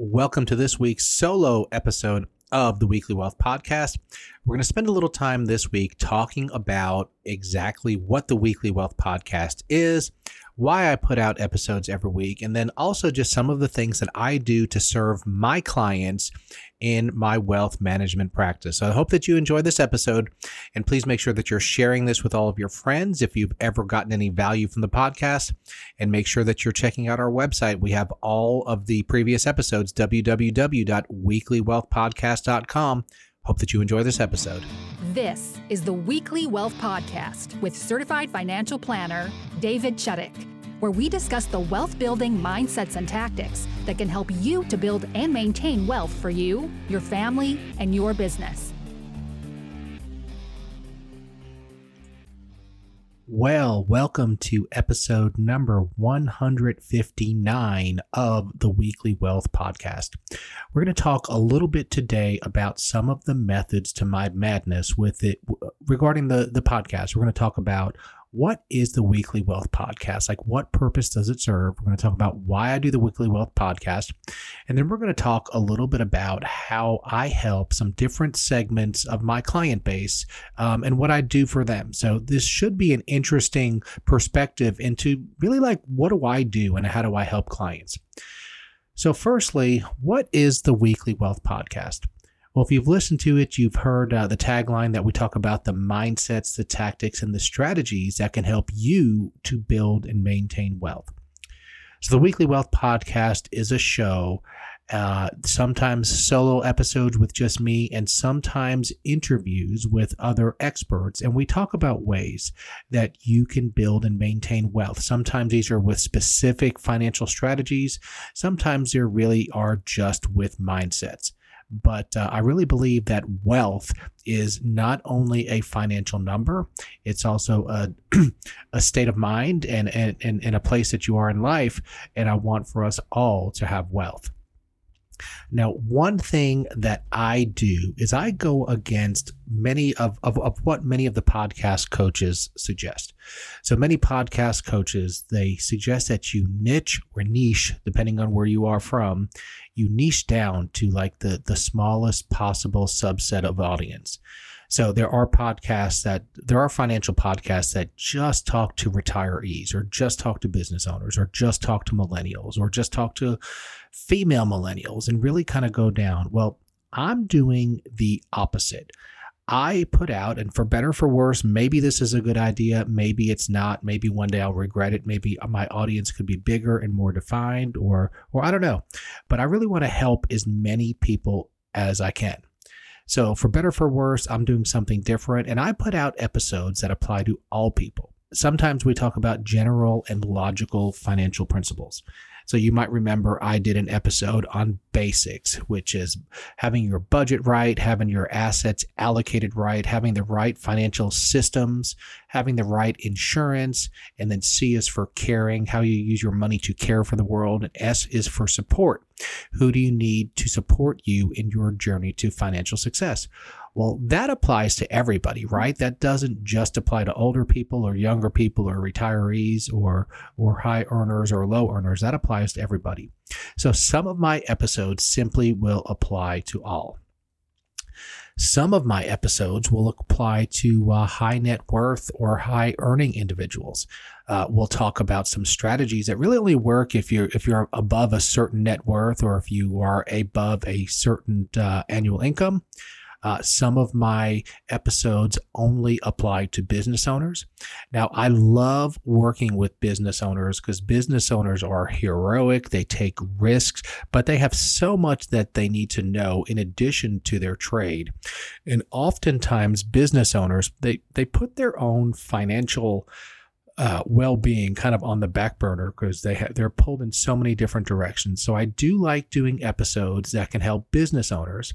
Welcome to this week's solo episode of the Weekly Wealth Podcast. We're going to spend a little time this week talking about exactly what the Weekly Wealth Podcast is, why I put out episodes every week, and then also just some of the things that I do to serve my clients in my wealth management practice. So I hope that you enjoy this episode and please make sure that you're sharing this with all of your friends if you've ever gotten any value from the podcast and make sure that you're checking out our website. We have all of the previous episodes www.weeklywealthpodcast.com. Hope that you enjoy this episode. This is the Weekly Wealth Podcast with certified financial planner David Chudyk, where we discuss the wealth building mindsets and tactics that can help you to build and maintain wealth for you, your family, and your business. Well, welcome to episode number 159 of the Weekly Wealth Podcast. We're going to talk a little bit today about some of the methods to my madness with it regarding the, the podcast. We're going to talk about what is the Weekly Wealth Podcast? Like, what purpose does it serve? We're going to talk about why I do the Weekly Wealth Podcast. And then we're going to talk a little bit about how I help some different segments of my client base um, and what I do for them. So, this should be an interesting perspective into really like, what do I do and how do I help clients? So, firstly, what is the Weekly Wealth Podcast? Well, if you've listened to it, you've heard uh, the tagline that we talk about the mindsets, the tactics, and the strategies that can help you to build and maintain wealth. So, the Weekly Wealth Podcast is a show, uh, sometimes solo episodes with just me, and sometimes interviews with other experts. And we talk about ways that you can build and maintain wealth. Sometimes these are with specific financial strategies, sometimes they really are just with mindsets. But uh, I really believe that wealth is not only a financial number, it's also a, a state of mind and, and, and, and a place that you are in life. And I want for us all to have wealth. Now, one thing that I do is I go against many of, of, of, what many of the podcast coaches suggest. So many podcast coaches, they suggest that you niche or niche, depending on where you are from, you niche down to like the, the smallest possible subset of audience. So there are podcasts that there are financial podcasts that just talk to retirees or just talk to business owners or just talk to millennials or just talk to female millennials and really kind of go down. Well, I'm doing the opposite. I put out, and for better for worse, maybe this is a good idea, maybe it's not. Maybe one day I'll regret it. Maybe my audience could be bigger and more defined, or or I don't know. But I really want to help as many people as I can. So, for better for worse, I'm doing something different, and I put out episodes that apply to all people. Sometimes we talk about general and logical financial principles. So you might remember I did an episode on basics, which is having your budget right, having your assets allocated right, having the right financial systems, having the right insurance, and then C is for caring, how you use your money to care for the world, and S is for support. Who do you need to support you in your journey to financial success? Well, that applies to everybody, right? That doesn't just apply to older people or younger people or retirees or or high earners or low earners. That applies to everybody. So some of my episodes simply will apply to all. Some of my episodes will apply to uh, high net worth or high earning individuals. Uh, we'll talk about some strategies that really only work if you're if you're above a certain net worth or if you are above a certain uh, annual income. Uh, some of my episodes only apply to business owners. Now, I love working with business owners because business owners are heroic. They take risks, but they have so much that they need to know in addition to their trade. And oftentimes, business owners they they put their own financial uh, well-being kind of on the back burner because they ha- they're pulled in so many different directions. So I do like doing episodes that can help business owners.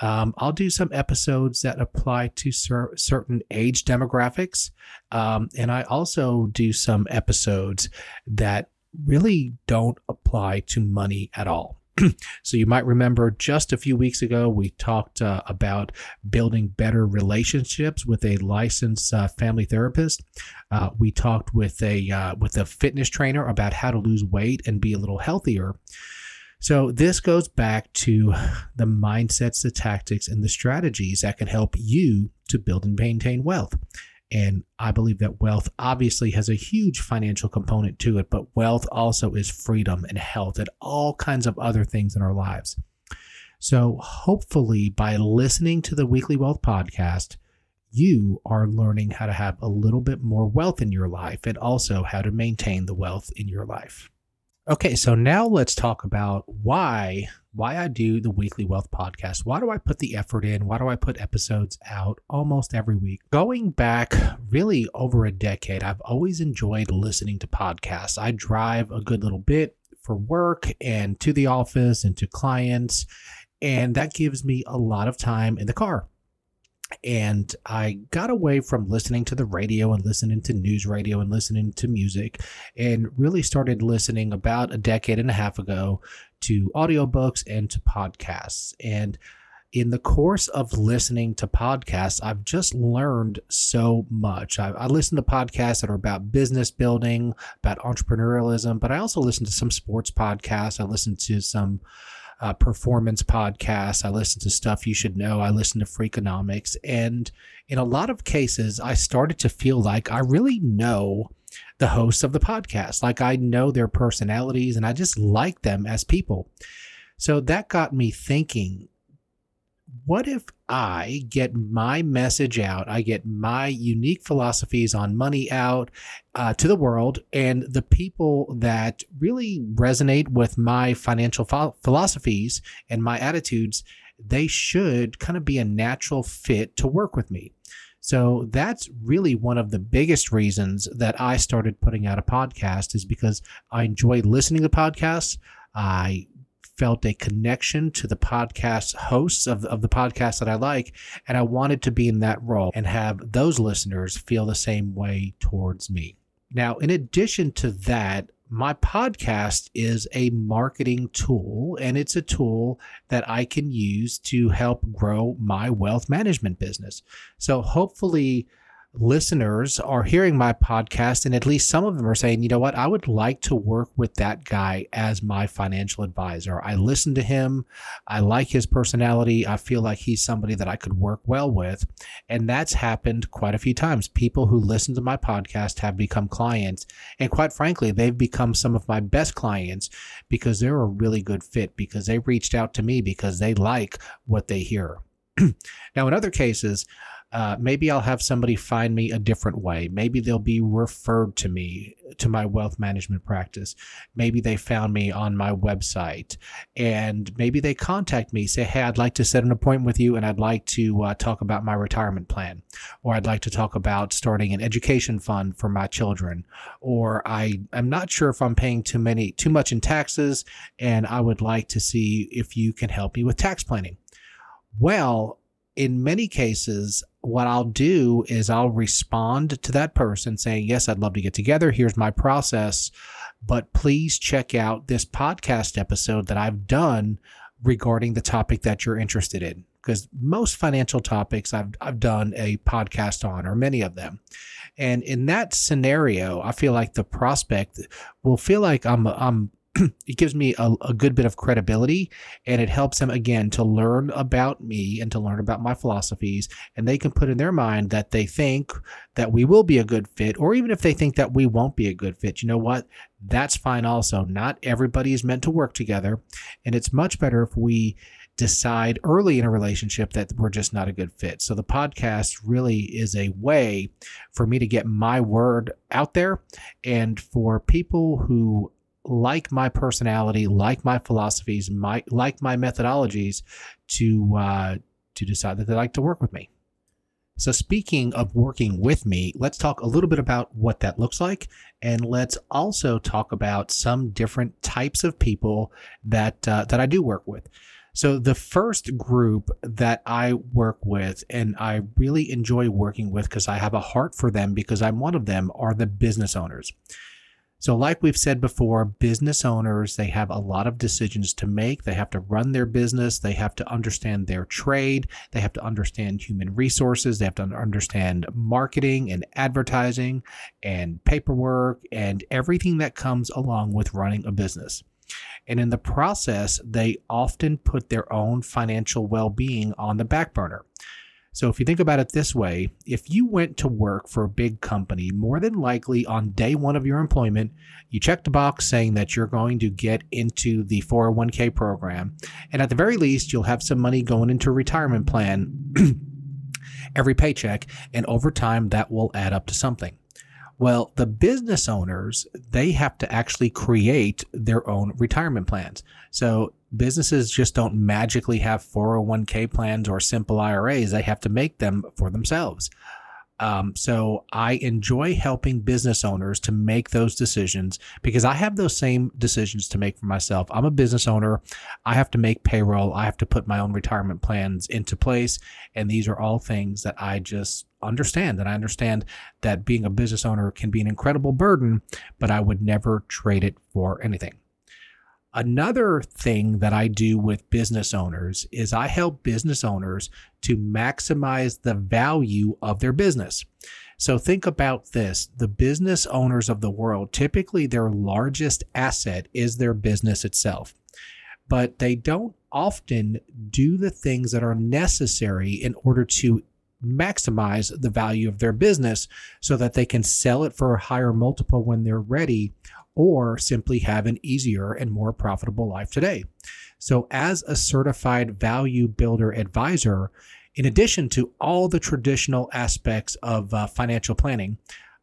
Um, I'll do some episodes that apply to cer- certain age demographics, um, and I also do some episodes that really don't apply to money at all. so you might remember just a few weeks ago we talked uh, about building better relationships with a licensed uh, family therapist. Uh, we talked with a uh, with a fitness trainer about how to lose weight and be a little healthier. So, this goes back to the mindsets, the tactics, and the strategies that can help you to build and maintain wealth. And I believe that wealth obviously has a huge financial component to it, but wealth also is freedom and health and all kinds of other things in our lives. So, hopefully, by listening to the Weekly Wealth Podcast, you are learning how to have a little bit more wealth in your life and also how to maintain the wealth in your life. Okay, so now let's talk about why why I do the weekly wealth podcast. Why do I put the effort in? Why do I put episodes out almost every week? Going back really over a decade, I've always enjoyed listening to podcasts. I drive a good little bit for work and to the office and to clients, and that gives me a lot of time in the car and I got away from listening to the radio and listening to news radio and listening to music and really started listening about a decade and a half ago to audiobooks and to podcasts. And in the course of listening to podcasts, I've just learned so much. I, I listen to podcasts that are about business building, about entrepreneurialism, but I also listen to some sports podcasts. I listen to some uh, performance podcasts. I listen to stuff you should know. I listen to Freakonomics. And in a lot of cases, I started to feel like I really know the hosts of the podcast. Like I know their personalities and I just like them as people. So that got me thinking what if I get my message out? I get my unique philosophies on money out uh, to the world, and the people that really resonate with my financial ph- philosophies and my attitudes, they should kind of be a natural fit to work with me. So that's really one of the biggest reasons that I started putting out a podcast is because I enjoy listening to podcasts. I felt a connection to the podcast hosts of, of the podcast that I like. And I wanted to be in that role and have those listeners feel the same way towards me. Now, in addition to that, my podcast is a marketing tool, and it's a tool that I can use to help grow my wealth management business. So, hopefully, listeners are hearing my podcast and at least some of them are saying, you know what, I would like to work with that guy as my financial advisor. I listen to him. I like his personality. I feel like he's somebody that I could work well with. And that's happened quite a few times. People who listen to my podcast have become clients. And quite frankly, they've become some of my best clients because they're a really good fit because they reached out to me because they like what they hear. now, in other cases, uh, maybe I'll have somebody find me a different way. Maybe they'll be referred to me to my wealth management practice. Maybe they found me on my website and maybe they contact me, say, Hey, I'd like to set an appointment with you and I'd like to uh, talk about my retirement plan, or I'd like to talk about starting an education fund for my children, or I, I'm not sure if I'm paying too many, too much in taxes and I would like to see if you can help me with tax planning. Well, in many cases, what I'll do is I'll respond to that person saying, Yes, I'd love to get together. Here's my process. But please check out this podcast episode that I've done regarding the topic that you're interested in. Because most financial topics I've, I've done a podcast on, or many of them. And in that scenario, I feel like the prospect will feel like I'm, I'm it gives me a, a, good bit of credibility and it helps them again to learn about me and to learn about my philosophies and they can put in their mind that they think that we will be a good fit or even if they think that we won't be a good fit you know what that's fine also not everybody is meant to work together and it's much better if we decide early in a relationship that we're just not a good fit. So the podcast really is a way for me to get my word out there and for people who like my personality, like my philosophies, my like my methodologies, to uh, to decide that they like to work with me. So, speaking of working with me, let's talk a little bit about what that looks like. And let's also talk about some different types of people that, uh, that I do work with. So, the first group that I work with and I really enjoy working with because I have a heart for them because I'm one of them are the business owners. So, like we've said before, business owners, they have a lot of decisions to make. They have to run their business. They have to understand their trade. They have to understand human resources. They have to understand marketing and advertising and paperwork and everything that comes along with running a business. And in the process, they often put their own financial well being on the back burner. So, if you think about it this way, if you went to work for a big company, more than likely on day one of your employment, you check the box saying that you're going to get into the 401k program. And at the very least, you'll have some money going into a retirement plan every paycheck. And over time, that will add up to something. Well, the business owners, they have to actually create their own retirement plans. So businesses just don't magically have 401k plans or simple IRAs. They have to make them for themselves. Um, so I enjoy helping business owners to make those decisions because I have those same decisions to make for myself. I'm a business owner. I have to make payroll. I have to put my own retirement plans into place. And these are all things that I just understand. And I understand that being a business owner can be an incredible burden, but I would never trade it for anything. Another thing that I do with business owners is I help business owners to maximize the value of their business. So think about this the business owners of the world, typically their largest asset is their business itself, but they don't often do the things that are necessary in order to maximize the value of their business so that they can sell it for a higher multiple when they're ready or simply have an easier and more profitable life today. So, as a certified value builder advisor, in addition to all the traditional aspects of uh, financial planning,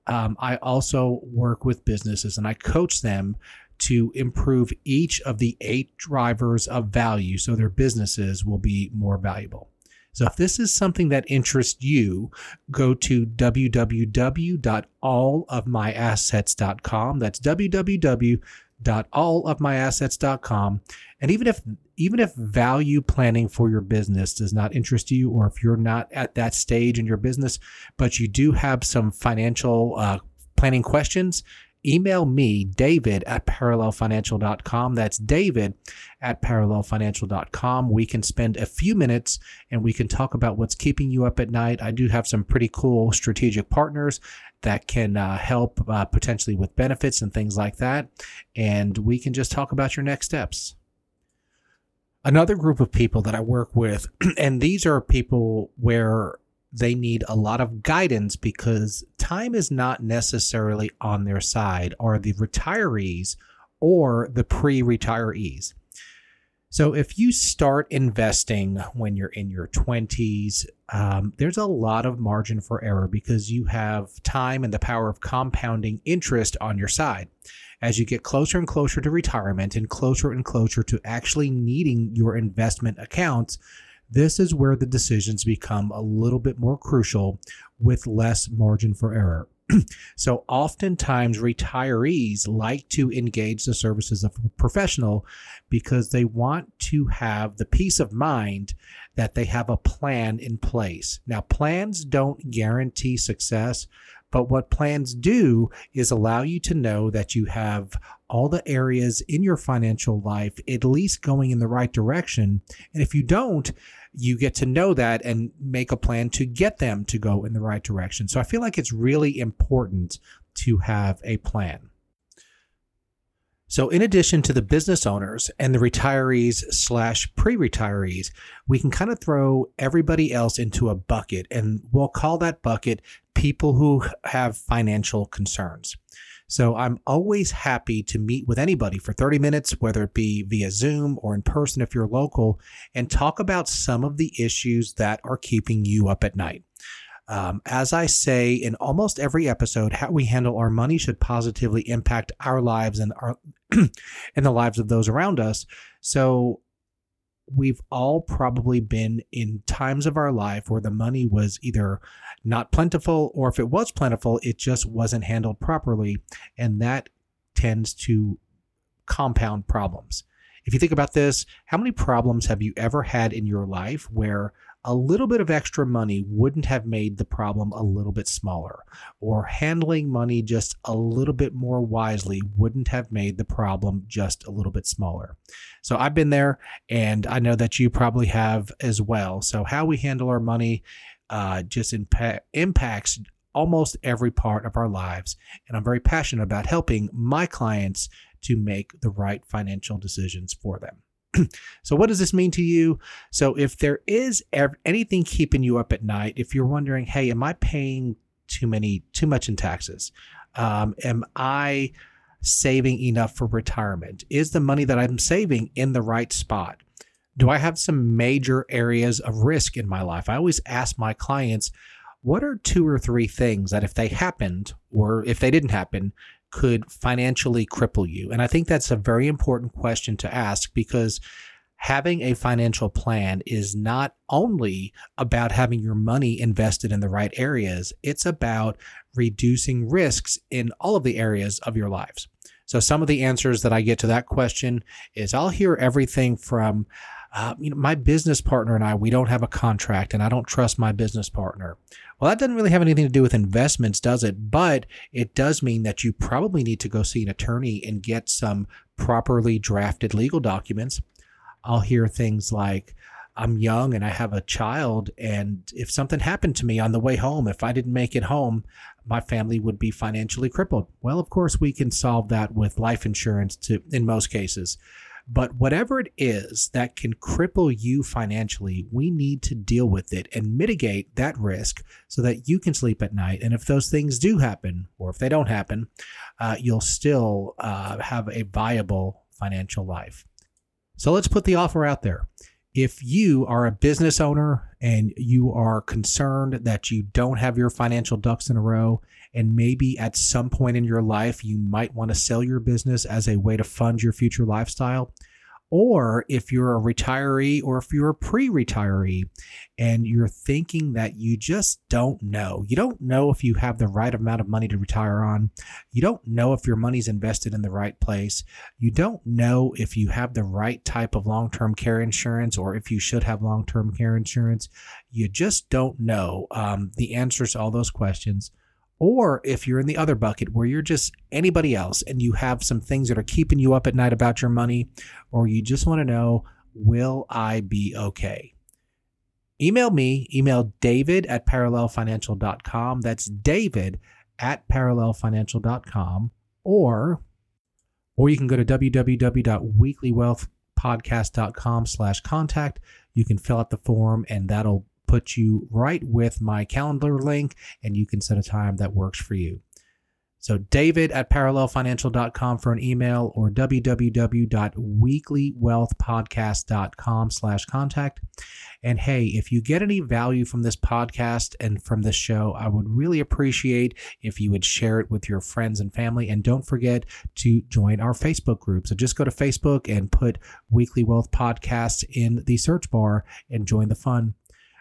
um, I also work with businesses and I coach them to improve each of the eight drivers of value so their businesses will be more valuable. So if this is something that interests you, go to www.allofmyassets.com. That's www.allofmyassets.com. And even if even if value planning for your business does not interest you, or if you're not at that stage in your business, but you do have some financial uh, planning questions, email me, David at parallelfinancial.com. That's David at parallelfinancial.com. We can spend a few minutes and we can talk about what's keeping you up at night. I do have some pretty cool strategic partners that can uh, help uh, potentially with benefits and things like that. And we can just talk about your next steps. Another group of people that I work with, and these are people where they need a lot of guidance because time is not necessarily on their side, are the retirees or the pre retirees. So, if you start investing when you're in your 20s, um, there's a lot of margin for error because you have time and the power of compounding interest on your side. As you get closer and closer to retirement and closer and closer to actually needing your investment accounts, this is where the decisions become a little bit more crucial with less margin for error. so, oftentimes, retirees like to engage the services of a professional because they want to have the peace of mind that they have a plan in place. Now, plans don't guarantee success, but what plans do is allow you to know that you have all the areas in your financial life at least going in the right direction. And if you don't, you get to know that and make a plan to get them to go in the right direction. So I feel like it's really important to have a plan. So, in addition to the business owners and the retirees slash pre retirees, we can kind of throw everybody else into a bucket, and we'll call that bucket people who have financial concerns. So I'm always happy to meet with anybody for 30 minutes, whether it be via Zoom or in person if you're local, and talk about some of the issues that are keeping you up at night. Um, as I say in almost every episode, how we handle our money should positively impact our lives and our and the lives of those around us. So we've all probably been in times of our life where the money was either not plentiful, or if it was plentiful, it just wasn't handled properly. And that tends to compound problems. If you think about this, how many problems have you ever had in your life where a little bit of extra money wouldn't have made the problem a little bit smaller, or handling money just a little bit more wisely wouldn't have made the problem just a little bit smaller. So I've been there, and I know that you probably have as well. So, how we handle our money uh, just impact, impacts almost every part of our lives. And I'm very passionate about helping my clients to make the right financial decisions for them. so, what does this mean to you? So, if there is anything keeping you up at night, if you're wondering, hey, am I paying too many, too much in taxes? Um, am I saving enough for retirement? Is the money that I'm saving in the right spot? Do I have some major areas of risk in my life? I always ask my clients, what are two or three things that if they happened or if they didn't happen, could financially cripple you? And I think that's a very important question to ask because having a financial plan is not only about having your money invested in the right areas, it's about reducing risks in all of the areas of your lives. So, some of the answers that I get to that question is I'll hear everything from uh, you know, my business partner and I, we don't have a contract and I don't trust my business partner. Well, that doesn't really have anything to do with investments, does it? But it does mean that you probably need to go see an attorney and get some properly drafted legal documents. I'll hear things like, I'm young and I have a child, and if something happened to me on the way home, if I didn't make it home, my family would be financially crippled. Well, of course, we can solve that with life insurance to in most cases. But whatever it is that can cripple you financially, we need to deal with it and mitigate that risk so that you can sleep at night. And if those things do happen, or if they don't happen, uh, you'll still uh, have a viable financial life. So let's put the offer out there. If you are a business owner and you are concerned that you don't have your financial ducks in a row and maybe at some point in your life you might want to sell your business as a way to fund your future lifestyle. Or if you're a retiree or if you're a pre retiree and you're thinking that you just don't know, you don't know if you have the right amount of money to retire on, you don't know if your money's invested in the right place, you don't know if you have the right type of long term care insurance or if you should have long term care insurance, you just don't know. Um, the answers to all those questions or if you're in the other bucket where you're just anybody else and you have some things that are keeping you up at night about your money, or you just want to know, will I be okay? Email me, email david at parallelfinancial.com. That's david at parallelfinancial.com. Or, or you can go to www.weeklywealthpodcast.com slash contact. You can fill out the form and that'll put you right with my calendar link and you can set a time that works for you. So David at parallelfinancial.com for an email or www.weeklywealthpodcast.com slash contact. And hey, if you get any value from this podcast and from this show, I would really appreciate if you would share it with your friends and family. And don't forget to join our Facebook group. So just go to Facebook and put Weekly Wealth Podcasts in the search bar and join the fun.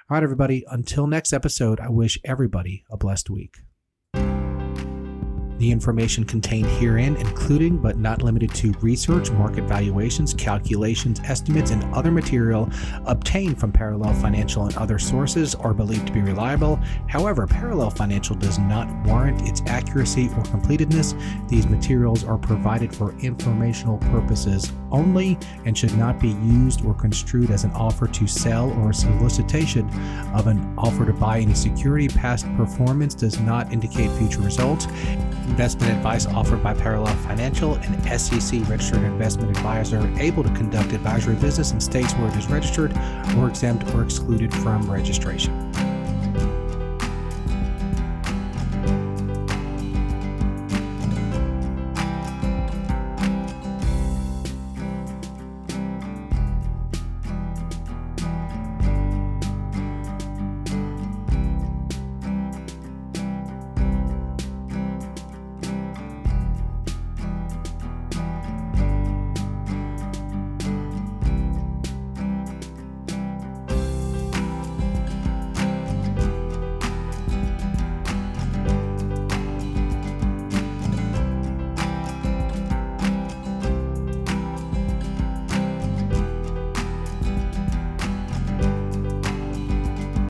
All right, everybody, until next episode, I wish everybody a blessed week. The information contained herein, including but not limited to research, market valuations, calculations, estimates, and other material obtained from Parallel Financial and other sources, are believed to be reliable. However, Parallel Financial does not warrant its accuracy or completeness. These materials are provided for informational purposes only and should not be used or construed as an offer to sell or a solicitation of an offer to buy any security. Past performance does not indicate future results investment advice offered by Parallel Financial, an SEC registered investment advisor able to conduct advisory business in states where it is registered or exempt or excluded from registration.